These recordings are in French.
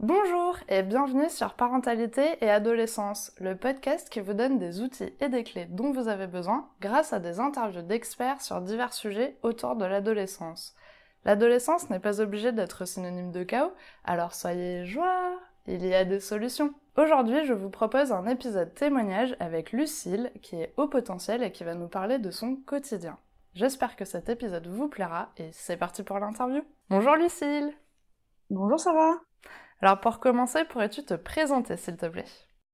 Bonjour et bienvenue sur Parentalité et Adolescence, le podcast qui vous donne des outils et des clés dont vous avez besoin grâce à des interviews d'experts sur divers sujets autour de l'adolescence. L'adolescence n'est pas obligée d'être synonyme de chaos, alors soyez joie, il y a des solutions. Aujourd'hui, je vous propose un épisode témoignage avec Lucille, qui est haut potentiel et qui va nous parler de son quotidien. J'espère que cet épisode vous plaira et c'est parti pour l'interview. Bonjour Lucille Bonjour Sarah Alors pour commencer, pourrais-tu te présenter s'il te plaît?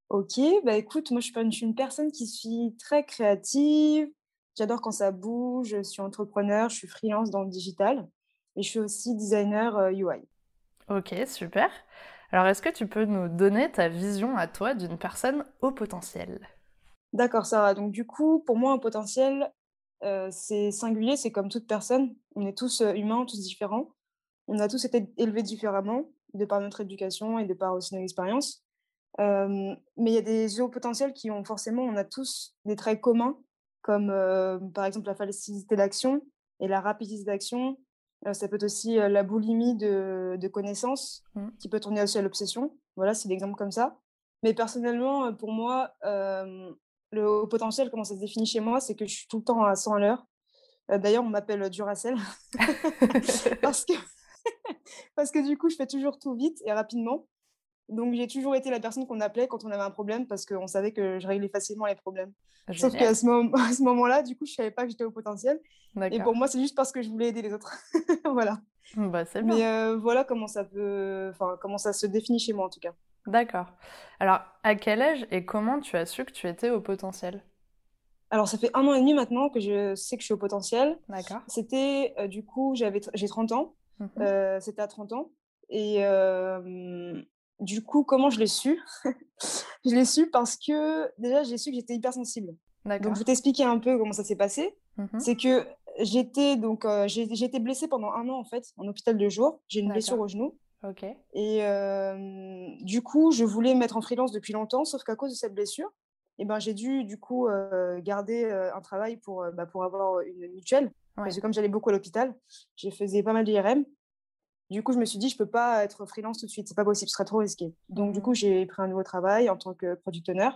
Ok, bah écoute, moi je suis, une, une personne qui suis très créative, j'adore quand ça bouge, je suis entrepreneur, je suis freelance dans le digital et je suis aussi designer UI. Euh, ok, super. Alors, est-ce que tu peux nous donner ta vision à toi d'une personne au potentiel? D'accord, Sarah. Donc, du coup, pour moi, un potentiel, euh, c'est singulier, c'est comme toute personne. On est tous humains, tous différents. On a tous été élevés différemment, de par notre éducation et de par aussi nos expériences. Euh, mais il y a des hauts potentiels qui ont forcément, on a tous des traits communs, comme par exemple la facilité d'action et la rapidité d'action, ça peut être aussi la boulimie de, connaissances, mmh. qui peut tourner aussi à l'obsession. Voilà, c'est l'exemple comme ça. Mais personnellement, pour moi, le haut potentiel, comment ça se définit chez moi, c'est que je suis tout le temps à 100 à l'heure. D'ailleurs, on m'appelle Duracell parce, que parce que du coup, je fais toujours tout vite et rapidement. Donc, j'ai toujours été la personne qu'on appelait quand on avait un problème parce qu'on savait que je réglais facilement les problèmes. Sauf qu'à ce, moment, ce moment-là, du coup, je savais pas que j'étais au potentiel. Et pour moi, c'est juste parce que je voulais aider les autres. voilà. Bah, bien. Mais euh, voilà comment ça peut, enfin, comment ça se définit chez moi en tout cas. D'accord. Alors, à quel âge et comment tu as su que tu étais au potentiel? Alors, ça fait un an et demi maintenant que je sais que je suis au potentiel. D'accord. C'était, euh, du coup, j'avais, j'ai 30 ans. Mmh euh, c'était à 30 ans. Et du coup, comment je l'ai su? Je l'ai su parce que déjà, j'ai su que j'étais hypersensible. Donc, je vais t'expliquer un peu comment ça s'est passé. Mmh c'est que j'étais donc euh, j'ai été blessée pendant un an en fait en hôpital de jour. J'ai une blessure au genou. Et euh, du coup, je voulais me mettre en freelance depuis longtemps, sauf qu'à cause de cette blessure, eh ben, j'ai dû du coup euh, garder un travail pour, bah, pour avoir une mutuelle. Parce que comme j'allais beaucoup à l'hôpital, je faisais pas mal d'IRM. Du coup, je me suis dit, je peux pas être freelance tout de suite, c'est pas possible, ce serait trop risqué. Donc, du mmh. coup, j'ai pris un nouveau travail en tant que product owner.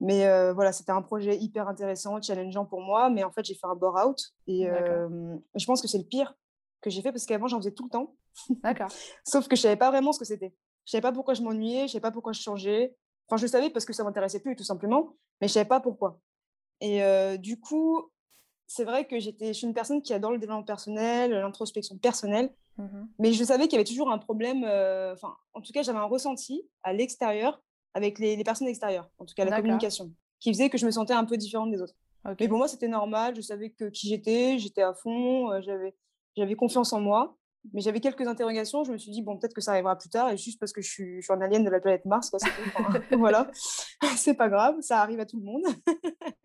Mais voilà, c'était un projet hyper intéressant, challengeant pour moi. Mais en fait, j'ai fait un bore-out. Et je pense que c'est le pire que j'ai fait parce qu'avant, j'en faisais tout le temps. D'accord. Sauf que je savais pas vraiment ce que c'était. Je savais pas pourquoi je m'ennuyais, je savais pas pourquoi je changeais. Enfin, je savais parce que ça m'intéressait plus, tout simplement. Mais je savais pas pourquoi. Et euh, du coup, c'est vrai que j'étais, je suis une personne qui adore le développement personnel, l'introspection personnelle. Mmh mais je savais qu'il y avait toujours un problème, euh, enfin, en tout cas, j'avais un ressenti à l'extérieur avec les, personnes extérieures, en tout cas la communication, qui faisait que je me sentais un peu différente des autres. Mais pour moi, c'était normal, je savais que qui j'étais, j'étais à fond, euh, j'avais, j'avais confiance en moi. Mais j'avais quelques interrogations, je me suis dit, bon, peut-être que ça arrivera plus tard, et juste parce que je suis, je un alien de la planète Mars, quoi, voilà, c'est pas grave, ça arrive à tout le monde.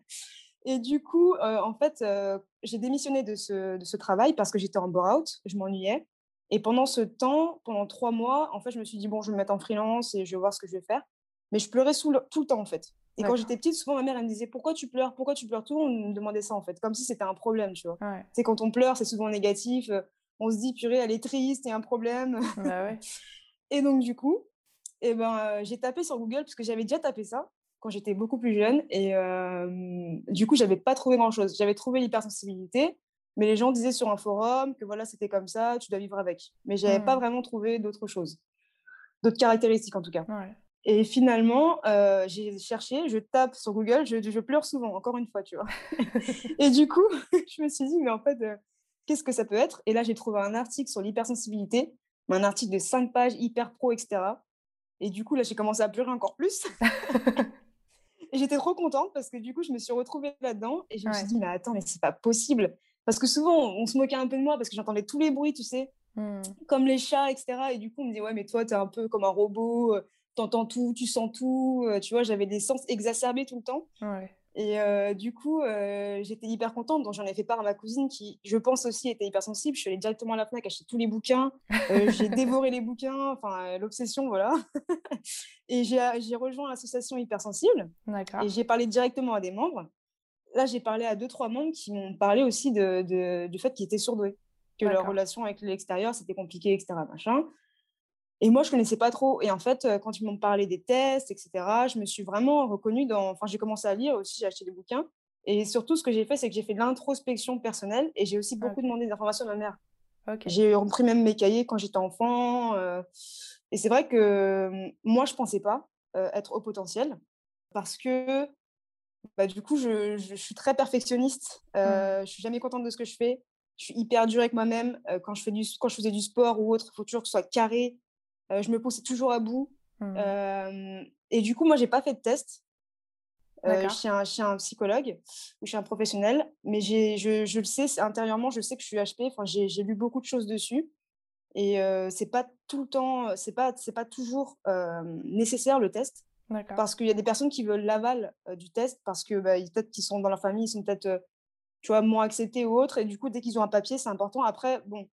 Et du coup, euh, en fait, j'ai démissionné de ce, de ce, travail parce que j'étais en bore-out, je m'ennuyais. Et pendant ce temps, pendant trois mois, en fait, je me suis dit, bon, je vais me mettre en freelance et je vais voir ce que je vais faire. Mais je pleurais tout le temps, en fait. Et quand j'étais petite, souvent, ma mère, elle me disait, pourquoi tu pleures? Pourquoi tu pleures? Tout le monde me demandait ça, en fait, comme si c'était un problème, tu vois. C'est quand on pleure, c'est souvent négatif. Euh, on se dit, purée, elle est triste, il y a un problème. Bah et donc, du coup, eh ben, euh, j'ai tapé sur Google, parce que j'avais déjà tapé ça quand j'étais beaucoup plus jeune. Et euh, du coup, j'avais pas trouvé grand-chose. J'avais trouvé l'hypersensibilité, mais les gens disaient sur un forum que voilà, c'était comme ça, tu dois vivre avec. Mais j'avais n'avais pas mmh. vraiment trouvé d'autres choses, d'autres caractéristiques en tout cas. Et finalement, euh, j'ai cherché, je tape sur Google, je, je, pleure souvent, encore une fois, tu vois. et du coup, je me suis dit, mais en fait, euh, qu'est-ce que ça peut être? Et là, j'ai trouvé un article sur l'hypersensibilité, un article de 5 pages, hyper pro, etc. Et du coup, là, j'ai commencé à pleurer encore plus. et j'étais trop contente parce que du coup, je me suis retrouvée là-dedans et je me suis dit, mais attends, mais c'est pas possible. Parce que souvent, on se moquait un peu de moi parce que j'entendais tous les bruits, tu sais, mmh. comme les chats, etc. Et du coup, on me dit, ouais, mais toi, tu es un peu comme un robot, euh, tu entends tout, tu sens tout. Euh, tu vois, j'avais des sens exacerbés tout le temps. Et euh, du coup, j'étais hyper contente. Donc, j'en ai fait part à ma cousine qui, je pense aussi, était hyper sensible. Je suis allée directement à la Fnac acheter tous les bouquins. j'ai dévoré les bouquins, enfin, l'obsession, voilà. et j'ai rejoint l'association Hypersensible. Et j'ai parlé directement à des membres là, j'ai parlé à deux, trois membres qui m'ont parlé aussi de, du fait qu'ils étaient surdoués. que leur relation avec l'extérieur, c'était compliqué, etc. Machin. Et moi, je connaissais pas trop. Et en fait, quand ils m'ont parlé des tests, etc., je me suis vraiment reconnue dans. Enfin, j'ai commencé à lire aussi, j'ai acheté des bouquins. Et surtout, ce que j'ai fait, c'est que j'ai fait de l'introspection personnelle et j'ai aussi beaucoup demandé d'informations à ma mère. J'ai repris même mes cahiers quand j'étais enfant. et c'est vrai que moi, je pensais pas être au potentiel parce que bah, du coup, je, je, suis très perfectionniste. Mmh. Je suis jamais contente de ce que je fais. Je suis hyper dure avec moi-même. quand, je fais du, quand je faisais du sport ou autre, il faut toujours que ce soit carré. Je me poussais toujours à bout. Mmh. et du coup, moi, j'ai pas fait de test. je, suis un, un, psychologue ou je suis un professionnel, mais je, je, le sais, intérieurement, je sais que je suis HP. Enfin, j'ai lu beaucoup de choses dessus. Et euh, c'est pas tout le temps, c'est pas, c'est pas toujours nécessaire le test. Parce qu'il y a des personnes qui veulent l'aval du test parce que bah, peut-être qu'ils sont dans leur famille, ils sont peut-être tu vois, moins acceptés ou autres. Et du coup, dès qu'ils ont un papier, c'est important. Après, bon,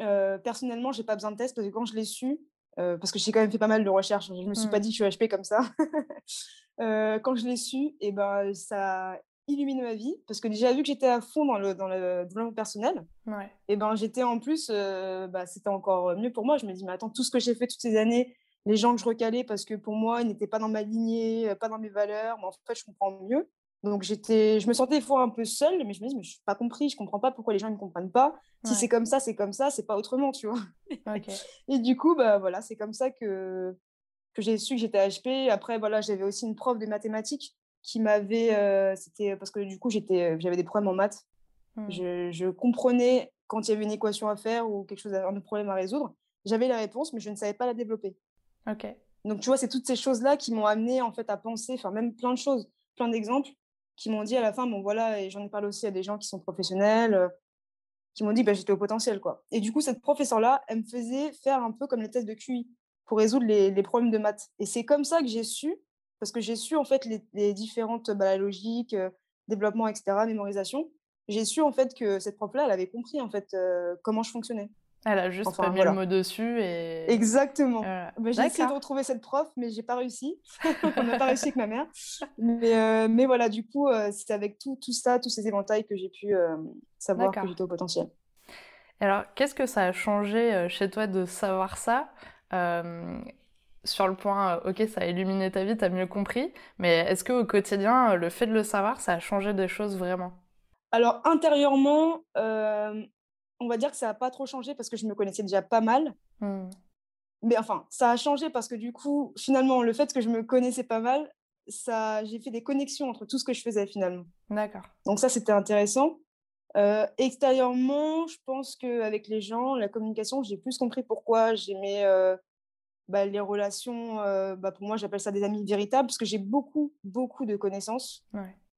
euh, personnellement, j'ai pas besoin de test parce que quand je l'ai su, parce que j'ai quand même fait pas mal de recherches, je me suis pas mmh. dit que je suis HP comme ça. quand je l'ai su, et ben, ça illuminé ma vie parce que déjà vu que j'étais à fond dans le, dans le développement personnel, et ben j'étais en plus, bah, c'était encore mieux pour moi. Je me dis, mais attends, tout ce que j'ai fait toutes ces années, les gens que je recalais parce que pour moi, ils n'étaient pas dans ma lignée, pas dans mes valeurs, mais en fait, je comprends mieux. Donc j'étais, je me sentais des fois un peu seule, mais je me dis, mais je suis pas compris, je comprends pas pourquoi les gens ne comprennent pas. Si c'est comme ça, c'est comme ça, c'est pas autrement, tu vois. et du coup, bah voilà, c'est comme ça que que j'ai su que j'étais HP. Après, voilà, j'avais aussi une prof de mathématiques qui m'avait. Euh, c'était parce que du coup, j'étais, j'avais des problèmes en maths. Mmh. Je, je, comprenais quand il y avait une équation à faire ou quelque chose, un problème à résoudre. J'avais la réponse, mais je ne savais pas la développer. Ok. Donc, tu vois, c'est toutes ces choses-là qui m'ont amené en fait à penser, enfin, même plein de choses, plein d'exemples qui m'ont dit à la fin, bon voilà, et j'en ai parlé aussi à des gens qui sont professionnels, euh, qui m'ont dit, bah, j'étais au potentiel, quoi. Et du coup, cette professeure-là, elle me faisait faire un peu comme les tests de QI pour résoudre les, problèmes de maths. Et c'est comme ça que j'ai su parce que j'ai su en fait les, différentes bah, la logique, euh, développement, etc., mémorisation. J'ai su en fait que cette prof-là, elle avait compris en fait euh, comment je fonctionnais. Elle a juste pas mis le mot dessus et. Exactement. Bah, j'ai essayé de retrouver cette prof, mais j'ai pas réussi. On n'a pas réussi avec ma mère. Mais, euh, mais voilà, du coup, c'est avec tout, tout ça, tous ces éventails que j'ai pu savoir que j'étais au potentiel. Alors, qu'est-ce que ça a changé chez toi de savoir ça sur le point, euh, ok, ça a illuminé ta vie, tu as mieux compris, mais est-ce qu'au quotidien, euh, le fait de le savoir, ça a changé des choses vraiment? Alors, intérieurement, euh, on va dire que ça n'a pas trop changé parce que je me connaissais déjà pas mal. Hmm. Mais enfin, ça a changé parce que du coup, finalement, le fait que je me connaissais pas mal, ça, j'ai fait des connexions entre tout ce que je faisais finalement. D'accord. Donc ça, c'était intéressant. extérieurement, je pense qu'avec les gens, la communication, j'ai plus compris pourquoi j'aimais bah, les relations, bah, pour moi, j'appelle ça des amis véritables parce que j'ai beaucoup, beaucoup de connaissances.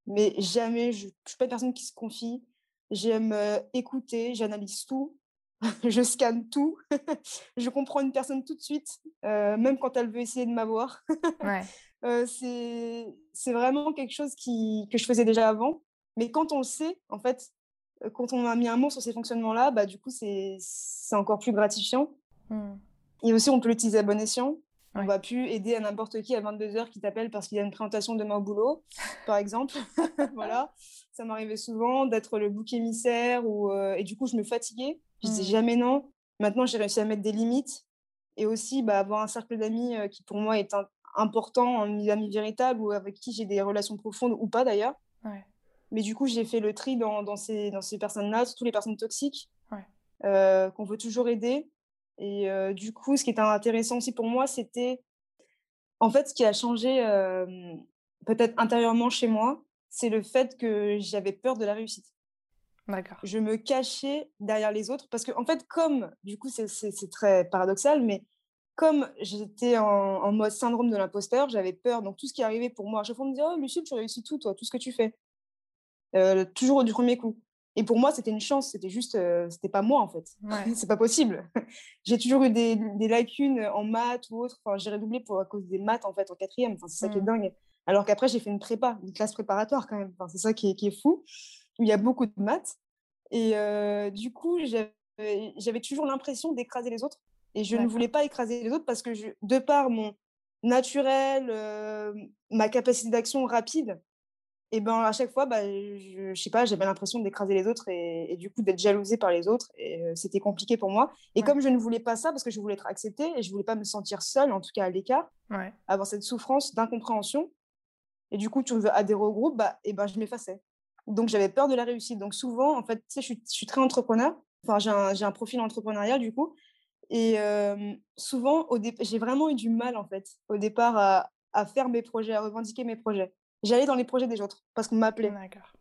Mais jamais, je ne suis pas une personne qui se confie. J'aime écouter, j'analyse tout, je scanne tout. je comprends une personne tout de suite, même quand elle veut essayer de m'avoir. c'est vraiment quelque chose qui, que je faisais déjà avant. Mais quand on le sait, en fait, quand on a mis un mot sur ces fonctionnements-là, bah, du coup, c'est encore plus gratifiant. Mmh. Et aussi, on peut l'utiliser à bon escient. On va plus aider à n'importe qui à 22h qui t'appelle parce qu'il y a une présentation demain au boulot, par exemple. voilà. Ça m'arrivait souvent d'être le bouc émissaire ou, euh, et du coup, je me fatiguais. Je disais mmh. jamais non. Maintenant, j'ai réussi à mettre des limites et aussi bah, avoir un cercle d'amis euh, qui, pour moi, est important, un ami véritable ou avec qui j'ai des relations profondes ou pas d'ailleurs. Mais du coup, j'ai fait le tri dans, dans ces, dans ces personnes-là, surtout les personnes toxiques, euh, qu'on veut toujours aider et du coup, ce qui était intéressant aussi pour moi, c'était en fait ce qui a changé peut-être intérieurement chez moi, c'est le fait que j'avais peur de la réussite. D'accord. Je me cachais derrière les autres parce que en fait, comme du coup, c'est très paradoxal, mais comme j'étais en, mode syndrome de l'imposteur, j'avais peur. Donc tout ce qui arrivait pour moi, à chaque fois on me disait Oh, Lucille, tu réussis tout, toi, tout ce que tu fais. toujours du premier coup. Et pour moi, c'était une chance, c'était juste, euh, c'était pas moi en fait. c'est pas possible. j'ai toujours eu des, des, lacunes en maths ou autre. Enfin, j'ai redoublé pour à cause des maths en fait en quatrième. Enfin, c'est ça qui est mmh. dingue. Alors qu'après, j'ai fait une prépa, une classe préparatoire quand même. Enfin, c'est ça qui est, qui est, fou, où il y a beaucoup de maths. Et euh, du coup, j'avais toujours l'impression d'écraser les autres. Et je ne voulais pas écraser les autres parce que je, de par mon naturel, euh, ma capacité d'action rapide, et ben à chaque fois, bah, je, je sais pas, j'avais l'impression d'écraser les autres et, du coup d'être jalousée par les autres. Et c'était compliqué pour moi. Et comme je ne voulais pas ça, parce que je voulais être acceptée et je voulais pas me sentir seule, en tout cas à l'écart, avoir cette souffrance d'incompréhension. Et du coup, tu veux adhérer au groupe, bah, et ben je m'effaçais. Donc j'avais peur de la réussite. Donc souvent, en fait, tu sais, je, je suis, très entrepreneur. Enfin, j'ai un, un, profil entrepreneurial du coup. Et souvent, j'ai vraiment eu du mal en fait au départ à, à faire mes projets, à revendiquer mes projets j'allais dans les projets des autres parce qu'on m'appelait.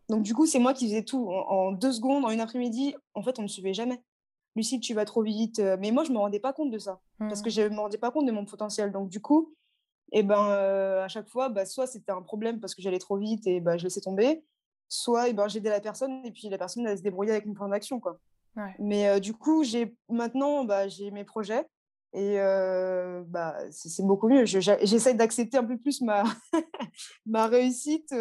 Donc du coup, c'est moi qui faisais tout. En, deux secondes, en une après-midi, en fait, on ne suivait jamais. Lucille, tu vas trop vite. Euh, mais moi, je me rendais pas compte de ça parce que mmh. je me rendais pas compte de mon potentiel. Donc du coup, et eh ben, euh, à chaque fois, bah, soit c'était un problème parce que j'allais trop vite et bah, je laissais tomber, soit eh ben, j'aidais la personne et puis la personne elle se débrouiller avec mon plan d'action. Quoi. Mais euh, du coup, j'ai maintenant, bah, j'ai mes projets et bah, c'est beaucoup mieux. J'essaie d'accepter un peu plus ma, ma réussite,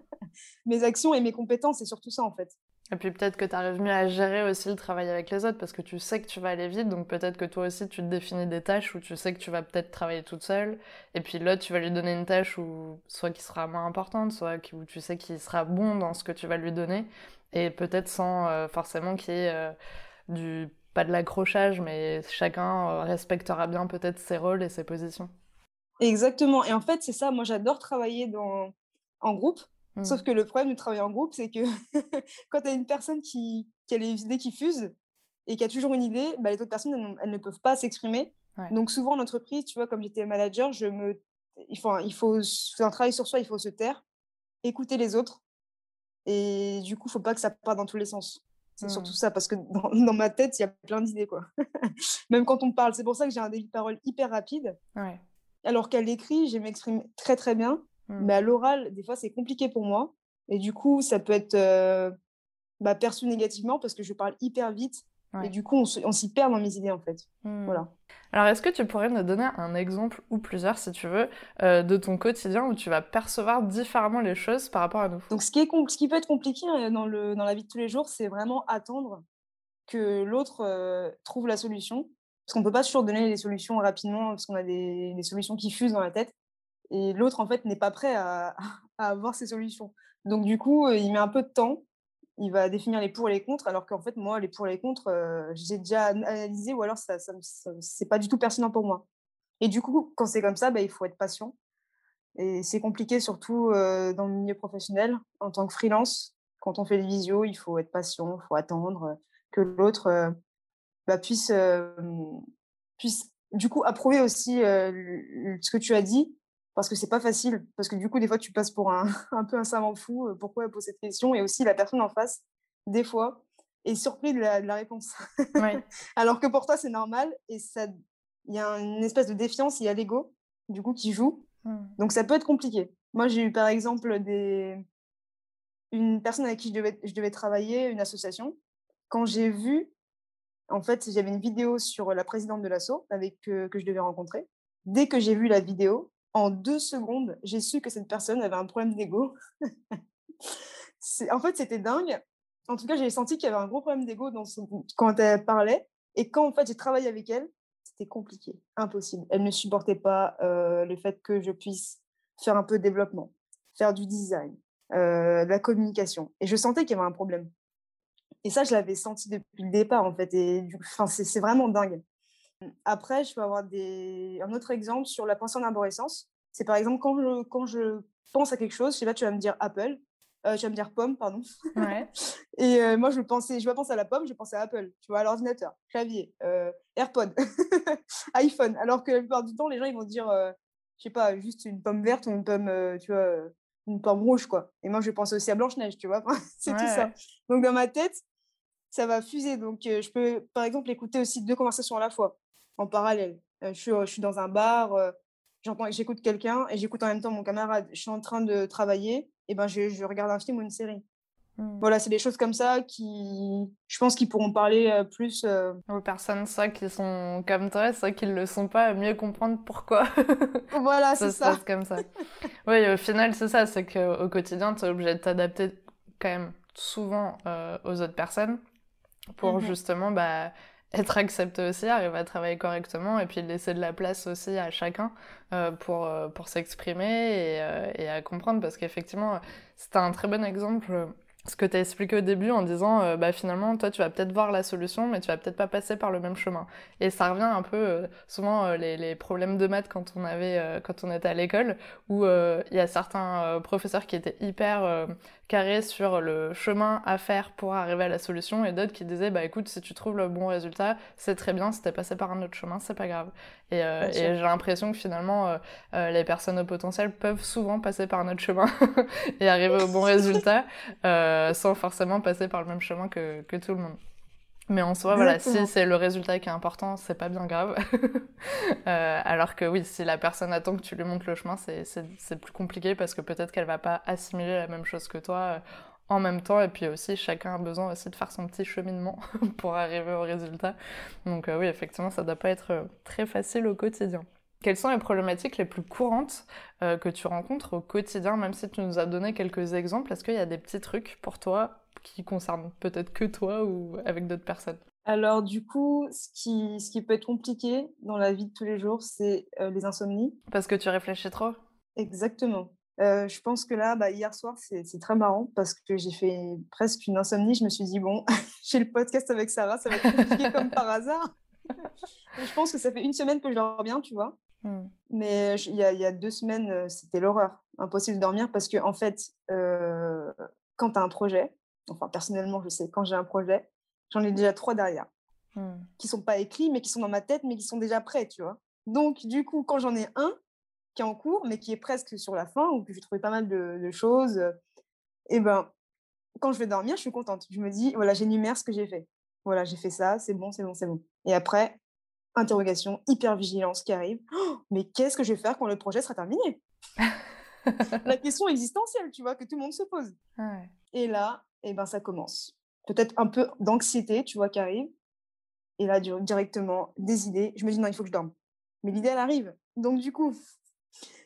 mes actions et mes compétences. C'est surtout ça, en fait. Et puis peut-être que tu arrives mieux à gérer aussi le travail avec les autres parce que tu sais que tu vas aller vite. Donc peut-être que toi aussi, tu te définis des tâches où tu sais que tu vas peut-être travailler toute seule. Et puis l'autre, tu vas lui donner une tâche où soit qui sera moins importante, soit où tu sais qu'il sera bon dans ce que tu vas lui donner. Et peut-être sans forcément qu'il y ait du pas de l'accrochage, mais chacun euh, respectera bien peut-être ses rôles et ses positions. Exactement. Et en fait, c'est ça. Moi, j'adore travailler dans... en groupe. Mmh. Sauf que le problème de travailler en groupe, c'est que quand tu as une personne qui... qui, a les idées qui fusent et qui a toujours une idée, bah, les autres personnes, elles, ne peuvent pas s'exprimer. Donc, souvent, en entreprise, tu vois, comme j'étais manager, je me... il, faut, il faut faire un travail sur soi, il faut se taire, écouter les autres. Et du coup, il faut pas que ça parte dans tous les sens. C'est surtout mmh. ça, parce que dans, ma tête, il y a plein d'idées, quoi. Même quand on parle. C'est pour ça que j'ai un débit de parole hyper rapide. Alors qu'à l'écrit, je m'exprime très, très bien. Mmh. Mais à l'oral, des fois, c'est compliqué pour moi. Et du coup, ça peut être euh, bah, perçu négativement parce que je parle hyper vite. Et du coup, on, s'y perd dans mes idées, en fait. Mmh. Voilà. Alors, est-ce que tu pourrais me donner un exemple ou plusieurs, si tu veux, euh, de ton quotidien où tu vas percevoir différemment les choses par rapport à nous? Donc, ce qui, est ce qui peut être compliqué euh, dans, le, dans la vie de tous les jours, c'est vraiment attendre que l'autre euh, trouve la solution. Parce qu'on ne peut pas toujours donner les solutions rapidement, parce qu'on a des, des, solutions qui fusent dans la tête. Et l'autre, en fait, n'est pas prêt à, à, avoir ces solutions. Donc, du coup, il met un peu de temps il va définir les pour et les contre, alors qu'en fait, moi, les pour et les contre, euh, j'ai déjà analysé ou alors ça, ça, c'est pas du tout pertinent pour moi. Et du coup, quand c'est comme ça, bah, il faut être patient. Et c'est compliqué, surtout euh, dans le milieu professionnel, en tant que freelance. Quand on fait des visios, il faut être patient, il faut attendre que l'autre euh, bah, puisse, puisse, du coup, approuver aussi ce que tu as dit parce que c'est pas facile. Parce que du coup, des fois, tu passes pour un, un peu un savant fou. Euh, pourquoi elle pose cette question Et aussi, la personne en face, des fois, est surpris de la, réponse. Alors que pour toi, c'est normal. Et il y a une espèce de défiance, il y a l'ego, du coup, qui joue. Mmh. Donc, ça peut être compliqué. Moi, j'ai eu, par exemple, des... une personne avec qui je devais, je devais travailler, une association. Quand j'ai vu, en fait, j'avais une vidéo sur la présidente de l'asso avec que je devais rencontrer. Dès que j'ai vu la vidéo, en deux secondes, j'ai su que cette personne avait un problème d'ego. en fait, c'était dingue. En tout cas, j'ai senti qu'il y avait un gros problème d'ego quand elle parlait. Et quand en fait, j'ai travaillé avec elle, c'était compliqué, impossible. Elle ne supportait pas euh, le fait que je puisse faire un peu de développement, faire du design, euh, de la communication. Et je sentais qu'il y avait un problème. Et ça, je l'avais senti depuis le départ, en fait. Et enfin, c'est vraiment dingue. Après, je peux avoir des... un autre exemple sur la pensée en arborescence. C'est par exemple quand je, quand je pense à quelque chose, je sais pas, tu vas me dire Apple, euh, tu vas me dire pomme, pardon. et euh, moi, je pensais, je vais penser à la pomme, je pensais à Apple, tu vois, à l'ordinateur, clavier, euh, AirPod, iPhone. Alors que la plupart du temps, les gens, ils vont dire, je sais pas, juste une pomme verte ou une pomme, tu vois, une pomme rouge, quoi. Et moi, je pense aussi à Blanche-Neige, tu vois. c'est tout ça. Donc, dans ma tête, ça va fuser. Donc, je peux, par exemple, écouter aussi deux conversations à la fois en parallèle. je, suis, je, suis, dans un bar, j'entends, j'écoute quelqu'un et j'écoute en même temps mon camarade. Je suis en train de travailler, et ben je, je regarde un film ou une série. Mmh. Voilà, c'est des choses comme ça qui, je pense, qu'ils pourront parler plus. Aux personnes, ça, qui sont comme toi, ça, qui ne le sont pas, mieux comprendre pourquoi. voilà, c'est ça. Ça se passe comme ça. oui, au final, c'est ça, c'est qu'au quotidien, tu es obligé de t'adapter quand même souvent aux autres personnes pour mmh justement bah, être accepté aussi, arriver à travailler correctement et puis laisser de la place aussi à chacun pour, pour s'exprimer et, et, à comprendre. Parce qu'effectivement, c'était un très bon exemple ce que tu as expliqué au début en disant euh, bah finalement toi tu vas peut-être voir la solution mais tu vas peut-être pas passer par le même chemin. Et ça revient un peu euh, souvent euh, les, les, problèmes de maths quand on avait quand on était à l'école où il y a certains professeurs qui étaient hyper carrés sur le chemin à faire pour arriver à la solution et d'autres qui disaient bah écoute si tu trouves le bon résultat c'est très bien si t'es passé par un autre chemin c'est pas grave et, et j'ai l'impression que finalement les personnes au potentiel peuvent souvent passer par un autre chemin et arriver au bon résultat euh, sans forcément passer par le même chemin que, que tout le monde. Mais en soi, voilà, si c'est le résultat qui est important, c'est pas bien grave. euh, alors que oui, si la personne attend que tu lui montres le chemin, c'est plus compliqué parce que peut-être qu'elle va pas assimiler la même chose que toi euh, en même temps. Et puis aussi, chacun a besoin aussi de faire son petit cheminement pour arriver au résultat. Donc euh, oui, effectivement, ça doit pas être très facile au quotidien. Quelles sont les problématiques les plus courantes euh, que tu rencontres au quotidien, même si tu nous as donné quelques exemples Est-ce qu'il y a des petits trucs pour toi qui concernent peut-être que toi ou avec d'autres personnes? Alors du coup, ce qui, ce qui peut être compliqué dans la vie de tous les jours, c'est euh, les insomnies. Parce que tu réfléchis trop Exactement. Euh, je pense que là, bah, hier soir, c'est très marrant parce que j'ai fait presque une insomnie. Je me suis dit, bon, j'ai le podcast avec Sarah, ça va être compliqué comme par hasard. je pense que ça fait une semaine que je dors bien, tu vois. Mmh. Mais il y, a, deux semaines, c'était l'horreur. Impossible de dormir parce que, en fait, quand tu as un projet, enfin, personnellement, je sais, quand j'ai un projet, j'en ai déjà trois derrière. Mmh. Qui sont pas écrits, mais qui sont dans ma tête, mais qui sont déjà prêts, tu vois. Donc, du coup, quand j'en ai un qui est en cours, mais qui est presque sur la fin, ou que j'ai trouvé pas mal de, choses, et ben, quand je vais dormir, je suis contente. Je me dis, voilà, j'énumère ce que j'ai fait. Voilà, j'ai fait ça, c'est bon, c'est bon, c'est bon. Et après, interrogation, hyper vigilance qui arrive. Oh, mais qu'est-ce que je vais faire quand le projet sera terminé? La question existentielle, tu vois, que tout le monde se pose. Et là, et eh ben, ça commence. Peut-être un peu d'anxiété, tu vois, qui arrive. Et là, directement, des idées. Je me dis, non, il faut que je dorme. Mais l'idée, elle arrive. Donc, du coup,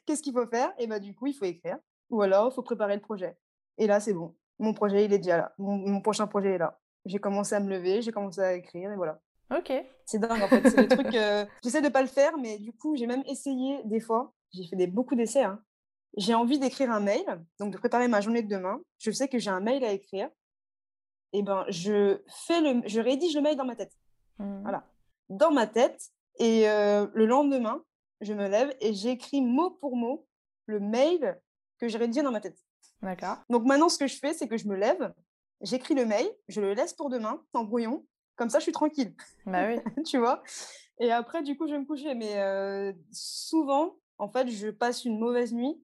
qu'est-ce qu'il faut faire? Et ben, du coup, il faut écrire. Ou alors, il faut préparer le projet. Et là, c'est bon. Mon projet, il est déjà là. mon prochain projet est là. J'ai commencé à me lever, j'ai commencé à écrire, et voilà. Ok. C'est dingue en fait. C'est des trucs. Euh, j'essaie de pas le faire, mais du coup, j'ai même essayé des fois. J'ai fait des, beaucoup d'essais. Hein. J'ai envie d'écrire un mail, donc de préparer ma journée de demain. Je sais que j'ai un mail à écrire. Et ben, je fais le, je rédige le mail dans ma tête. Mmh. Voilà, dans ma tête. Et euh, le lendemain, je me lève et j'écris mot pour mot le mail que j'ai rédigé dans ma tête. D'accord. Donc maintenant, ce que je fais, c'est que je me lève, j'écris le mail, je le laisse pour demain en brouillon, comme ça, je suis tranquille. Bah oui. tu vois? Et après, du coup, je vais me coucher. Mais euh, souvent, en fait, je passe une mauvaise nuit.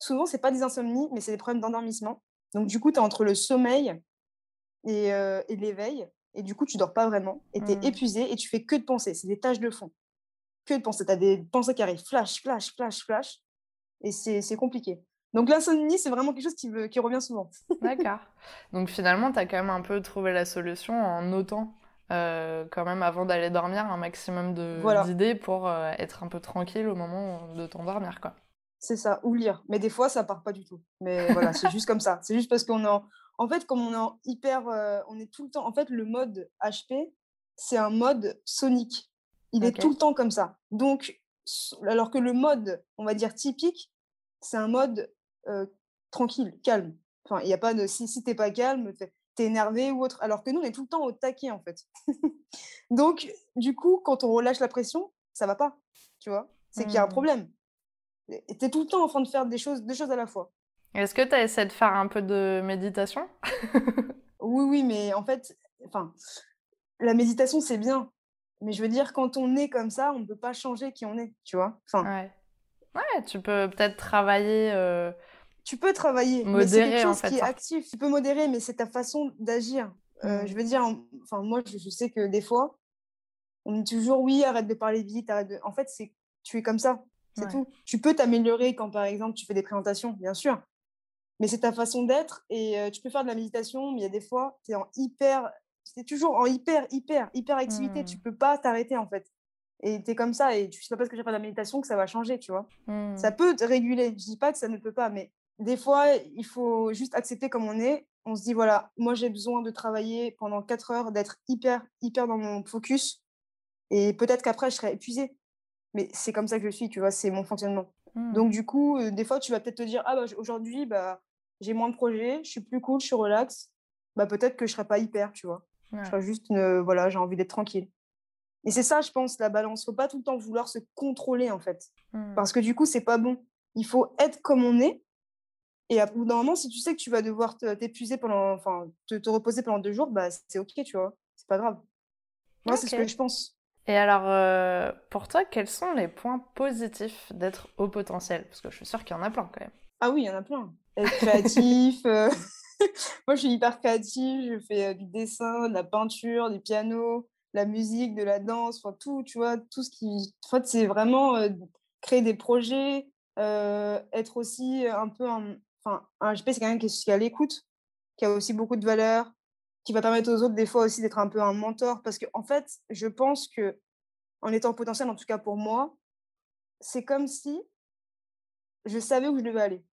Souvent, c'est pas des insomnies, mais c'est des problèmes d'endormissement. Donc, du coup, tu es entre le sommeil et, euh, et l'éveil. Et du coup, tu dors pas vraiment. Et tu es mmh. épuisé et tu fais que de penser. C'est des tâches de fond. Que de penser. Tu as des pensées qui arrivent flash, flash, flash, flash. Et c'est compliqué. Donc l'insomnie, c'est vraiment quelque chose qui, qui revient souvent. D'accord. Donc finalement, tu as quand même un peu trouvé la solution en notant euh, quand même avant d'aller dormir un maximum d'idées pour euh, être un peu tranquille au moment de t'endormir quoi. C'est ça, ou lire. Mais des fois ça part pas du tout. Mais voilà, c'est juste comme ça. C'est juste parce qu'on est en... en fait comme on est en hyper euh, on est tout le temps en fait le mode HP, c'est un mode sonique. Il est tout le temps comme ça. Donc alors que le mode, on va dire typique, c'est un mode tranquille, calme. Enfin, il y a pas de si si t'es pas calme, énervé ou autre. Alors que nous, on est tout le temps au taquet, en fait. Donc, du coup, quand on relâche la pression, ça va pas, tu vois? C'est qu'il y a un mmh. problème. Et tu es tout le temps en train de faire des choses, deux choses à la fois. Est-ce que tu as essayé de faire un peu de méditation? Oui, oui, mais en fait, enfin, la méditation, c'est bien. Mais je veux dire, quand on est comme ça, on ne peut pas changer qui on est, tu vois. Enfin, ouais. ouais, tu peux peut-être travailler euh, tu peux travailler, modérer, mais c'est quelque chose qui est actif. Tu peux modérer, mais c'est ta façon d'agir. Euh, je veux dire, enfin moi, je, sais que des fois, on dit toujours oui, arrête de parler vite, arrête de... En fait, c'est tu es comme ça, c'est tout. Tu peux t'améliorer quand, par exemple, tu fais des présentations, bien sûr, mais c'est ta façon d'être et euh, tu peux faire de la méditation, mais il y a des fois, tu es en hyper, c'est toujours en hyper, hyper, hyper activité. Tu mmh. peux pas t'arrêter en fait. Et tu es comme ça et tu sais pas parce que j'ai pas de la méditation que ça va changer, tu vois. Ça mmh. peut te réguler. Je dis pas que ça ne peut pas, mais des fois, il faut juste accepter comme on est on se dit, voilà, moi j'ai besoin de travailler pendant 4 heures, d'être hyper, hyper dans mon focus. Et peut-être qu'après, je serai épuisée. Mais c'est comme ça que je suis, tu vois, c'est mon fonctionnement. Mmh. Donc, du coup, euh, des fois, tu vas peut-être te dire, ah bah aujourd'hui, bah, j'ai moins de projets, je suis plus cool, je suis relax. Bah, peut-être que je serai pas hyper, tu vois. Ouais. Je juste, une- voilà, j'ai envie d'être tranquille. Et c'est ça, je pense, la balance. Faut pas tout le temps vouloir se contrôler, en fait. Mmh. Parce que du coup, c'est pas bon. Il faut être comme on est. Et à bout d'un moment, si tu sais que tu vas devoir t'épuiser pendant, enfin, te, te reposer pendant deux jours, bah, c'est ok, tu vois. C'est pas grave. Moi, c'est ce que je pense. Et alors, euh, pour toi, quels sont les points positifs d'être au potentiel? Parce que je suis sûre qu'il y en a plein quand même. Ah oui, il y en a plein. Être créatif. euh, Moi, je suis hyper créative. Je fais du dessin, de la peinture, du piano, de la musique, de la danse, enfin tout, tu vois, tout ce qui. En fait, c'est vraiment créer des projets, être aussi un peu un. Enfin, un GP, c'est quelqu'un qui est à l'écoute, qui a aussi beaucoup de valeur, qui va permettre aux autres, des fois aussi, d'être un peu un mentor. Parce que, en fait, je pense que, en étant potentiel, en tout cas pour moi, c'est comme si je savais où je devais aller.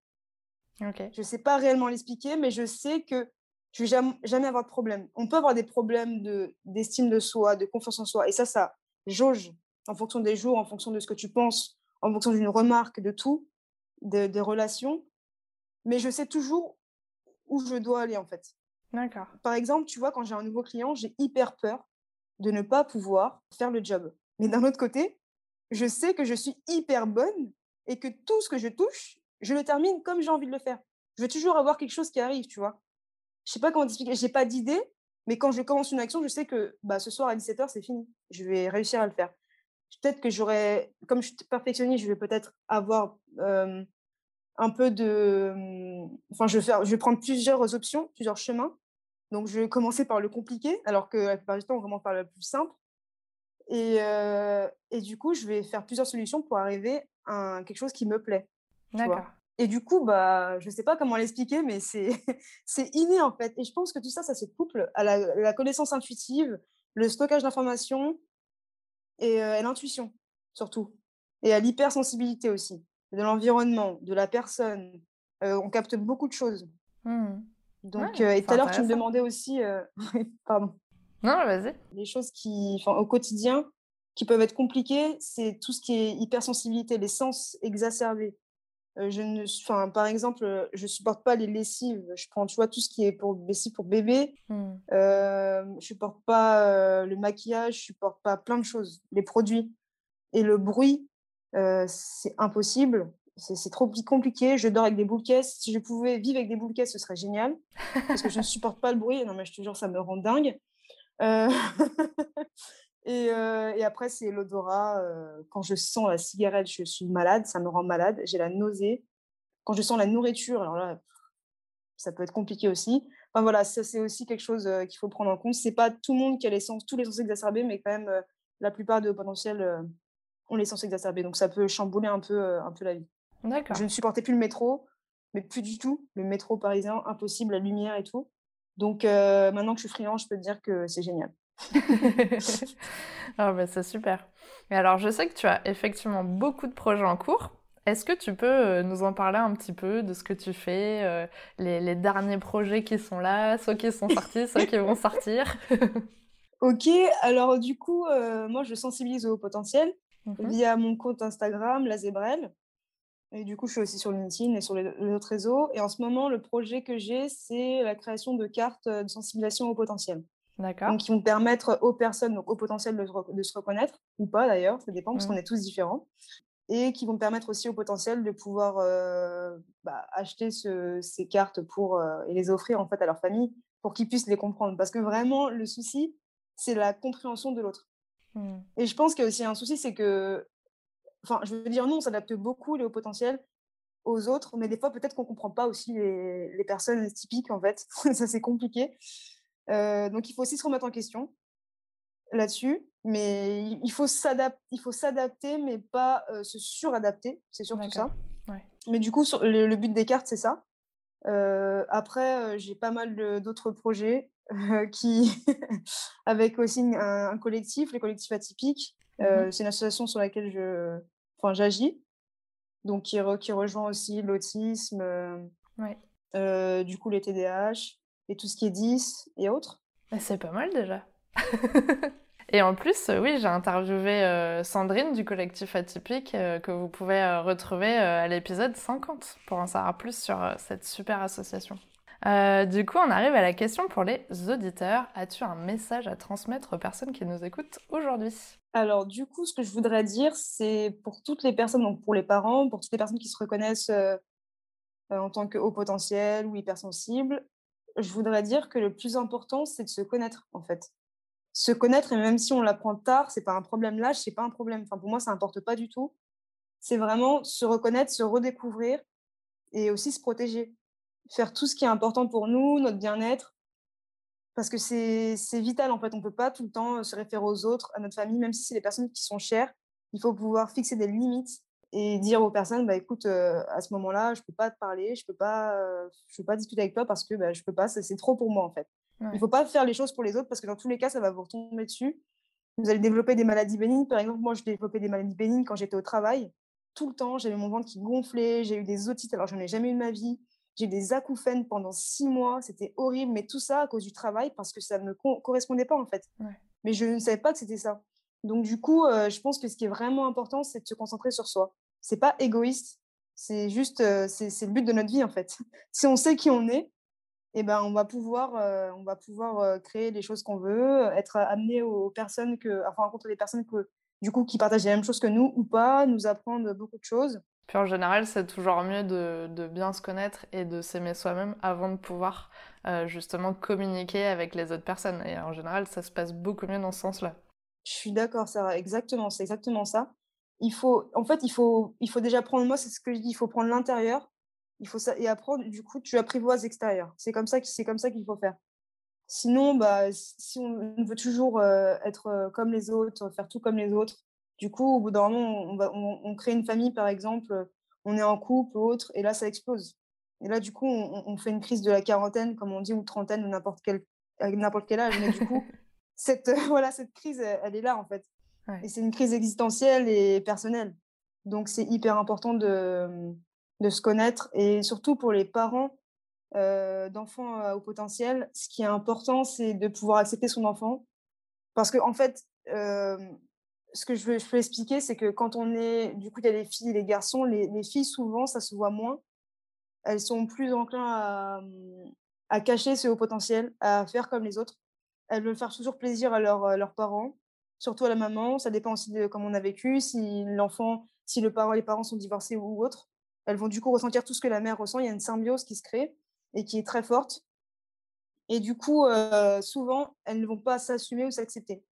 Ok. Je ne sais pas réellement l'expliquer, mais je sais que je vais jamais, jamais avoir de problème. On peut avoir des problèmes de- d'estime de, soi, de confiance en soi. Et ça, ça jauge en fonction des jours, en fonction de ce que tu penses, en fonction d'une remarque, de tout, de- des relations. Mais je sais toujours où je dois aller, en fait. D'accord. Par exemple, tu vois, quand j'ai un nouveau client, j'ai hyper peur de ne pas pouvoir faire le job. Mais d'un autre côté, je sais que je suis hyper bonne et que tout ce que je touche, je le termine comme j'ai envie de le faire. Je veux toujours avoir quelque chose qui arrive, tu vois. Je sais pas comment j'ai pas d'idée, mais quand je commence une action, je sais que bah, ce soir à 17h, c'est fini. Je vais réussir à le faire. Peut-être que j'aurais, comme je suis perfectionniste, je vais peut-être avoir un peu de. hum, Enfin, je vais, faire, je vais prendre plusieurs options, plusieurs chemins. Donc, je vais commencer par le compliqué, alors que la plupart du temps, on commence par le plus simple. Et, et du coup, je vais faire plusieurs solutions pour arriver à quelque chose qui me plaît. D'accord. Et du coup, bah, je ne sais pas comment l'expliquer, mais c'est c'est inné en fait. Et je pense que tout ça, ça se couple à la, la connaissance intuitive, le stockage d'informations et euh, l'intuition, surtout. Et à l'hypersensibilité aussi, de l'environnement, de la personne. Euh, on capte beaucoup de choses. Mmh. Donc, Ouais, euh, et tout à l'heure, tu me demandais aussi, euh, pardon, Non, vas-y. les choses qui, au quotidien, qui peuvent être compliquées, c'est tout ce qui est hypersensibilité, les sens exacerbés. Je ne, enfin, par exemple, je supporte pas les lessives. Je prends, tu vois, tout ce qui est pour lessive pour bébé. Mmh. Euh, je supporte pas euh, le maquillage, je supporte pas plein de choses, les produits et le bruit. euh, c'est impossible. C'est trop pli- compliqué. Je dors avec des boules caisses. Si je pouvais vivre avec des boules caisses, ce serait génial. Parce que je ne supporte pas le bruit. Non, mais je te jure, ça me rend dingue. Euh, et, euh, et après, c'est l'odorat. euh, quand je sens la cigarette, je suis malade. Ça me rend malade. J'ai la nausée. Quand je sens la nourriture, alors là, ça peut être compliqué aussi. Enfin voilà, ça c'est aussi quelque chose euh, qu'il faut prendre en compte. C'est pas tout le monde qui a les sens, tous les sens exacerbés, mais quand même la plupart de potentiels ont les sens exacerbés. Donc ça peut chambouler un peu, un peu la vie. D'accord. Je ne supportais plus le métro, mais plus du tout. Le métro parisien, impossible, la lumière et tout. Donc euh, maintenant que je suis freelance, je peux te dire que c'est génial. Ah bah, c'est super. Et alors, je sais que tu as effectivement beaucoup de projets en cours. Est-ce que tu peux euh, nous en parler un petit peu de ce que tu fais, euh, les, les derniers projets qui sont là, ceux qui sont sortis, ceux qui vont sortir? Ok, alors du coup, euh, moi je sensibilise au potentiel Mhm. via mon compte Instagram, la Zébrelle. Et du coup, je suis aussi sur LinkedIn et sur les, les autres réseaux. Et en ce moment, le projet que j'ai, c'est la création de cartes de sensibilisation au potentiel. Donc, qui vont permettre aux personnes, donc au potentiel de, se rec- de se reconnaître, ou pas d'ailleurs, ça dépend, parce Mm. qu'on est tous différents. Et qui vont permettre aussi au potentiel de pouvoir euh, bah, acheter ce- ces cartes pour, euh, et les offrir en fait à leur famille pour qu'ils puissent les comprendre. Parce que vraiment, le souci, c'est la compréhension de l'autre. Mm. Et je pense qu'il y a aussi un souci, c'est que, enfin, je veux dire, nous, on s'adapte beaucoup, les hauts potentiels, aux autres, mais des fois, peut-être qu'on ne comprend pas aussi les, les personnes typiques, en fait. Ça, c'est compliqué. Euh, donc, il faut aussi se remettre en question là-dessus, mais il- faut s'adapter, mais pas euh, se suradapter, c'est surtout ça. Ouais. Mais du coup, sur- le, le but des cartes, c'est ça. Euh, après, j'ai pas mal d'autres projets qui, avec aussi un, un collectif, le collectif atypique. Euh, C'est une association sur laquelle je, enfin, j'agis, donc qui, re- qui rejoint aussi l'autisme, Ouais. du coup les TDAH. Et tout ce qui est 10 et autres. C'est pas mal déjà. Et en plus, oui, j'ai interviewé Sandrine du collectif Atypique que vous pouvez retrouver à l'épisode 50 pour en savoir plus sur cette super association. Euh, du coup, on arrive à la question pour les auditeurs. As-tu un message à transmettre aux personnes qui nous écoutent aujourd'hui? Alors, du coup, ce que je voudrais dire, c'est pour toutes les personnes, donc pour les parents, pour toutes les personnes qui se reconnaissent euh, euh, en tant que haut potentiel ou hypersensible, je voudrais dire que le plus important, c'est de se connaître, en fait. Se connaître, et même si on l'apprend tard, c'est pas un problème. L'âge, c'est pas un problème. Enfin, pour moi, ça n'importe pas du tout. C'est vraiment se reconnaître, se redécouvrir et aussi se protéger faire tout ce qui est important pour nous, notre bien-être, parce que c'est vital en fait. On ne peut pas tout le temps se référer aux autres, à notre famille, même si c'est des personnes qui sont chères. Il faut pouvoir fixer des limites et dire aux personnes, bah, écoute, euh, à ce moment-là, je ne peux pas te parler, je ne peux, pas, euh, je peux pas discuter avec toi parce que bah, je ne peux pas, c'est trop pour moi en fait. Il ne faut pas faire les choses pour les autres parce que dans tous les cas, ça va vous retomber dessus. Vous allez développer des maladies bénignes. Par exemple, moi, je développais des maladies bénignes quand j'étais au travail. Tout le temps, j'avais mon ventre qui gonflait, j'ai eu des otites alors j'en ai jamais eu de ma vie. J'ai eu des acouphènes pendant six mois, c'était horrible, mais tout ça à cause du travail parce que ça ne me correspondait pas en fait. Mais je ne savais pas que c'était ça. Donc du coup, je pense que ce qui est vraiment important, c'est de se concentrer sur soi. C'est pas égoïste, c'est juste, c'est le but de notre vie en fait. si on sait qui on est, eh ben, on va pouvoir, on va pouvoir créer les choses qu'on veut, être amené aux personnes que, enfin, rencontrer des personnes que, du coup, qui partagent les mêmes choses que nous ou pas, nous apprendre beaucoup de choses. Puis en général, c'est toujours mieux de, bien se connaître et de s'aimer soi-même avant de pouvoir justement communiquer avec les autres personnes. Et en général, ça se passe beaucoup mieux dans ce sens-là. Je suis d'accord, Sarah, exactement, c'est exactement ça. Il faut, en fait, il faut, il faut déjà prendre, moi, c'est ce que je dis, il faut prendre l'intérieur, il faut ça, et apprendre, du coup, tu apprivoises l'extérieur. C'est comme ça, c'est comme ça qu'il faut faire. Sinon, bah, si on veut toujours euh, être euh, comme les autres, faire tout comme les autres, du coup, au bout d'un moment, on, crée une famille, par exemple, on est en couple ou autre, et là, ça explose. Et là, du coup, on, fait une crise de la quarantaine, comme on dit, ou trentaine, ou n'importe quel, n'importe quel âge. Mais du coup, cette, voilà, cette crise, elle, est là, en fait. Et c'est une crise existentielle et personnelle. Donc, c'est hyper important de, de se connaître. Et surtout pour les parents euh, d'enfants au potentiel, ce qui est important, c'est de pouvoir accepter son enfant. Parce qu'en en fait, euh, ce que je veux, je peux expliquer, c'est que quand on est, du coup, il y a les filles et les garçons, les, filles, souvent, ça se voit moins. Elles sont plus enclins à, à, cacher ce haut potentiel, à faire comme les autres. Elles veulent faire toujours plaisir à, leurs parents, surtout à la maman. Ça dépend aussi de comment on a vécu. Si l'enfant, si le parent, les parents sont divorcés ou autre, elles vont du coup ressentir tout ce que la mère ressent. Il y a une symbiose qui se crée et qui est très forte. Et du coup, euh, souvent, elles ne vont pas s'assumer ou s'accepter.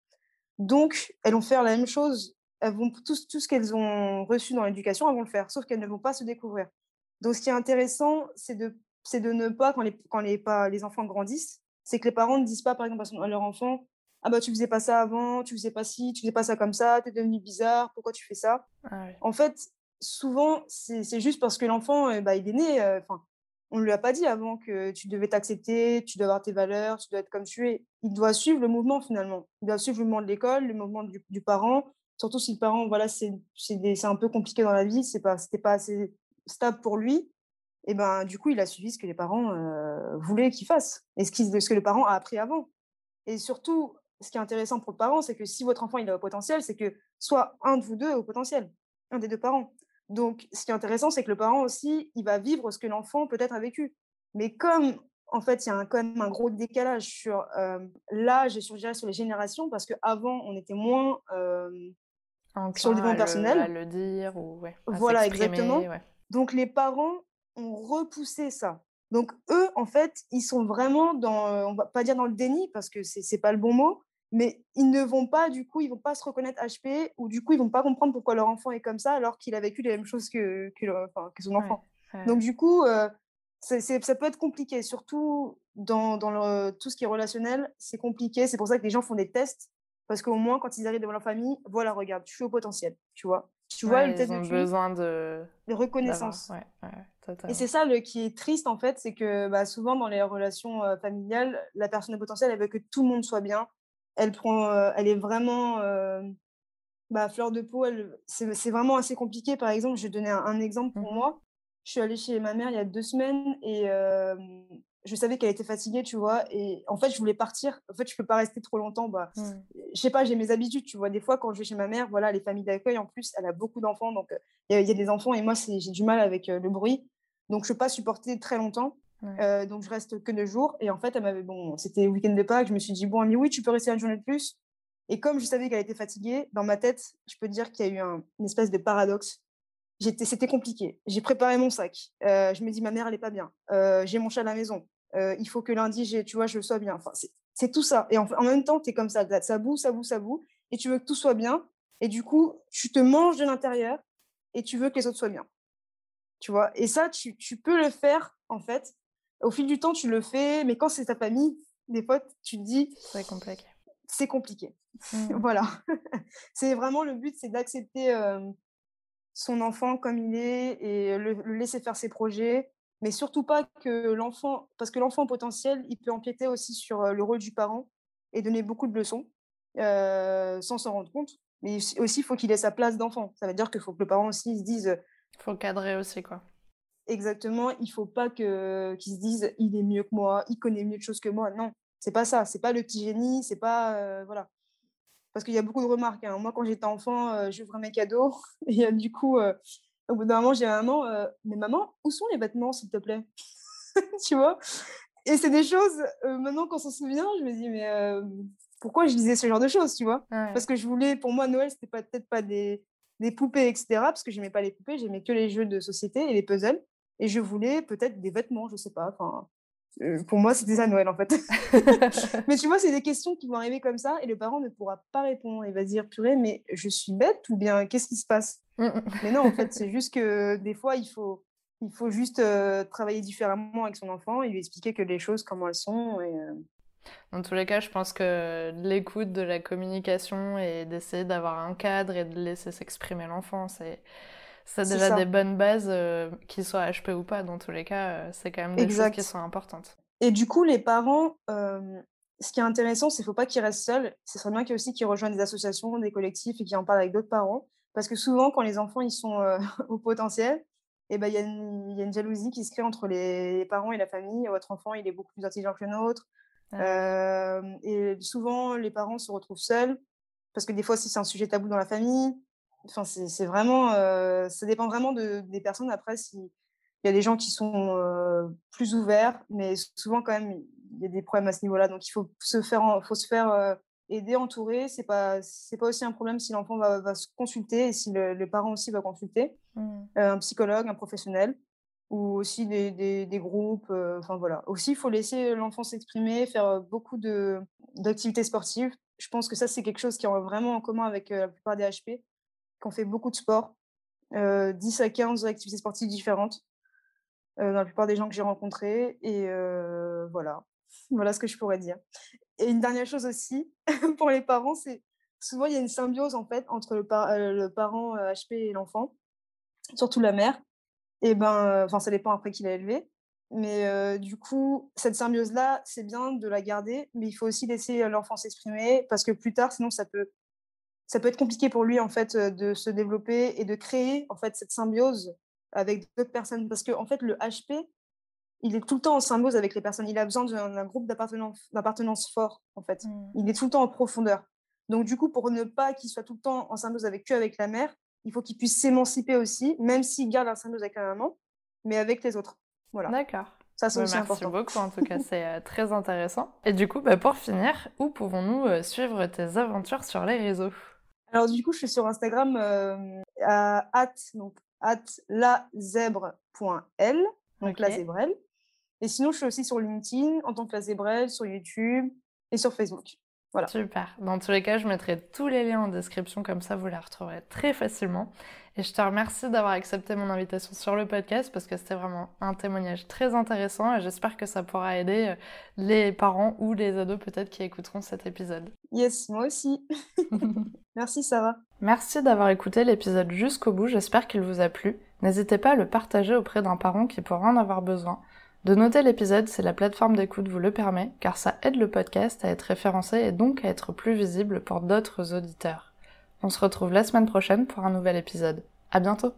Donc, elles vont faire la même chose. Elles vont, tout, tout ce qu'elles ont reçu dans l'éducation, elles vont le faire, sauf qu'elles ne vont pas se découvrir. Donc, ce qui est intéressant, c'est de, de ne pas, quand, les, quand les, pas, les enfants grandissent, c'est que les parents ne disent pas, par exemple, à leur enfant, ah bah tu faisais pas ça avant, tu faisais pas ci, tu faisais pas ça comme ça, tu es devenu bizarre, pourquoi tu fais ça? Ah En fait, souvent, c'est juste parce que l'enfant, eh bah, il est né, euh, enfin, on ne lui a pas dit avant que tu devais t'accepter, tu dois avoir tes valeurs, tu dois être comme tu es. Il doit suivre le mouvement finalement. Il doit suivre le mouvement de l'école, le mouvement du, parent. Surtout si le parent, voilà, c'est un peu compliqué dans la vie, c'est pas, c'était pas assez stable pour lui. Et ben, du coup, il a suivi ce que les parents euh, voulaient qu'il fasse et ce, ce que le parent a appris avant. Et surtout, ce qui est intéressant pour le parent, c'est que si votre enfant il a au potentiel, c'est que soit un de vous deux a au potentiel, un des deux parents. Donc, ce qui est intéressant, c'est que le parent aussi, il va vivre ce que l'enfant peut-être a vécu. Mais comme, en fait, il y a quand même un gros décalage sur l'âge et sur, sur les générations, parce qu'avant, on était moins sur le développement personnel. À le dire, ou ouais, Voilà, exactement. Donc, les parents ont repoussé ça. Donc, eux, en fait, ils sont vraiment dans, on va pas dire dans le déni, parce que c'est pas le bon mot, mais ils ne vont pas, du coup, ils vont pas se reconnaître HP ou du coup, ils vont pas comprendre pourquoi leur enfant est comme ça alors qu'il a vécu les mêmes choses que, que, que son enfant. Donc, du coup, euh, ça peut être compliqué, surtout dans, dans tout ce qui est relationnel, c'est compliqué. C'est pour ça que les gens font des tests parce qu'au moins, quand ils arrivent devant leur famille, voilà, regarde, je suis au potentiel, tu vois. Tu vois, ils ont besoin de... de reconnaissance. Et c'est ça le, qui est triste, en fait, c'est que bah, souvent dans les relations euh, familiales, la personne au potentiel, elle veut que tout le monde soit bien, elle, prend, euh, elle est vraiment euh, bah, fleur de peau. C'est vraiment assez compliqué. Par exemple, je vais donner un, exemple pour mmh moi. Je suis allée chez ma mère il y a deux semaines et je savais qu'elle était fatiguée, tu vois. Et en fait, je voulais partir. En fait, je peux pas rester trop longtemps. Bah, ne mmh. Je sais pas, j'ai mes habitudes, tu vois. Des fois, quand je vais chez ma mère, voilà, les familles d'accueil, en plus, elle a beaucoup d'enfants. Donc, il y, a des enfants et moi, j'ai du mal avec le bruit. Donc, je peux pas supporter très longtemps. donc, je reste que deux jours. Et en fait, elle m'avait, bon, c'était week-end de Pâques. Je me suis dit, bon, mais oui, tu peux rester une journée de plus. Et comme je savais qu'elle était fatiguée, dans ma tête, je peux dire qu'il y a eu un, une espèce de paradoxe c'était compliqué. J'ai préparé mon sac. je me dis, ma mère, elle n'est pas bien. j'ai mon chat à la maison. il faut que lundi, tu vois, je sois bien. Enfin, c'est tout ça. Et en, même temps, tu es comme ça. Ça boue, ça boue, ça boue. Et tu veux que tout soit bien. Et du coup, tu te manges de l'intérieur et tu veux que les autres soient bien. Tu vois? Et ça, tu, tu, peux le faire, en fait. Au fil du temps, tu le fais. Mais quand c'est ta famille, des fois, tu te dis... C'est compliqué. C'est compliqué. Mmh. voilà. c'est vraiment le but, c'est d'accepter son enfant comme il est et le, laisser faire ses projets, mais surtout pas que l'enfant, parce que l'enfant potentiel, il peut empiéter aussi sur le rôle du parent et donner beaucoup de leçons sans s'en rendre compte. Mais aussi, il faut qu'il ait sa place d'enfant. Ça veut dire qu'il faut que le parent aussi se dise. Il faut cadrer aussi, quoi. Exactement. Il faut pas que qu'il se dise il est mieux que moi, il connaît mieux de choses que moi. Non, c'est pas ça. C'est pas le petit génie. C'est pas voilà parce qu'il y a beaucoup de remarques. Hein. Moi, quand j'étais enfant, euh, j'ouvrais mes cadeaux. Et euh, du coup, euh, au bout d'un moment, j'ai maman, mais maman, où sont les vêtements, s'il te plaît Tu vois? Et c'est des choses, maintenant qu'on s'en souvient, je me dis, mais pourquoi je disais ce genre de choses, tu vois? Parce que je voulais, pour moi, Noël, c'était peut-être pas des, des poupées, etc. Parce que j'aimais pas les poupées, j'aimais que les jeux de société et les puzzles. Et je voulais peut-être des vêtements, je sais pas. Enfin, euh, pour moi, c'était ça Noël en fait. mais tu vois, c'est des questions qui vont arriver comme ça et le parent ne pourra pas répondre. Il va dire purée, mais je suis bête ou bien qu'est-ce qui se passe? Mais non, en fait, c'est juste que des fois, il faut, il faut juste euh, travailler différemment avec son enfant et lui expliquer que les choses comment elles sont. Et, euh, Dans tous les cas, je pense que l'écoute, de la communication et d'essayer d'avoir un cadre et de laisser s'exprimer l'enfant, c'est c'est déjà des bonnes bases, euh, qu'ils soient HP ou pas, dans tous les cas, euh, c'est quand même des choses qui sont importantes. Et du coup, les parents, euh, ce qui est intéressant, c'est qu'il ne faut pas qu'ils restent seuls. Ce serait bien qu'ils aussi qu'ils rejoignent des associations, des collectifs et qu'ils en parlent avec d'autres parents. Parce que souvent, quand les enfants ils sont au potentiel, eh ben, il ben, y, y, a une jalousie qui se crée entre les parents et la famille. Votre enfant, il est beaucoup plus intelligent que le nôtre. Et souvent, les parents se retrouvent seuls parce que des fois, si c'est un sujet tabou dans la famille, Enfin, c'est vraiment, euh, ça dépend vraiment de, des personnes. Après, s'il y a des gens qui sont euh, plus ouverts, mais souvent quand même, il y a des problèmes à ce niveau-là. Donc, il faut se faire, faut se faire aider, entourer. C'est pas, c'est pas aussi un problème si l'enfant va, va, se consulter et si le, parent aussi va consulter mmh. un psychologue, un professionnel ou aussi des, groupes. Enfin voilà. Aussi, il faut laisser l'enfant s'exprimer, faire beaucoup de d'activités sportives. Je pense que ça, c'est quelque chose qui est vraiment en commun avec la plupart des HP on fait beaucoup de sport, 10 euh, à 15 activités sportives différentes euh, dans la plupart des gens que j'ai rencontrés. Et euh, voilà, voilà ce que je pourrais dire. Et une dernière chose aussi, pour les parents, c'est souvent il y a une symbiose en fait entre le parent HP et l'enfant, surtout la mère. Et ben, enfin, ça dépend après qui l'a élevé. Mais du coup, cette symbiose-là, c'est bien de la garder, mais il faut aussi laisser l'enfant s'exprimer parce que plus tard, sinon, ça peut ça peut être compliqué pour lui en fait de se développer et de créer en fait cette symbiose avec d'autres personnes parce que en fait le HP il est tout le temps en symbiose avec les personnes il a besoin d'un groupe d'appartenance fort en fait mmh. il est tout le temps en profondeur donc du coup pour ne pas qu'il soit tout le temps en symbiose avec que avec la mère il faut qu'il puisse s'émanciper aussi même s'il garde la symbiose avec la maman mais avec les autres voilà d'accord ça, c'est bah, aussi merci beaucoup, en tout cas, c'est euh, très intéressant. Et du coup, bah, pour finir, où pouvons-nous euh, suivre tes aventures sur les réseaux? Alors, du coup, je suis sur Instagram euh, à at, donc, at lazèbre.l, donc la zébrelle. Et sinon, je suis aussi sur LinkedIn en tant que la zébrelle, sur YouTube et sur Facebook. Voilà. Super. Dans tous les cas, je mettrai tous les liens en description, comme ça vous la retrouverez très facilement. Et je te remercie d'avoir accepté mon invitation sur le podcast parce que c'était vraiment un témoignage très intéressant et j'espère que ça pourra aider euh, les parents ou les ados peut-être qui écouteront cet épisode. Yes, moi aussi. Merci Sarah. Merci d'avoir écouté l'épisode jusqu'au bout, j'espère qu'il vous a plu. N'hésitez pas à le partager auprès d'un parent qui pourra en avoir besoin. De noter l'épisode si la plateforme d'écoute vous le permet, car ça aide le podcast à être référencé et donc à être plus visible pour d'autres auditeurs. On se retrouve la semaine prochaine pour un nouvel épisode. À bientôt!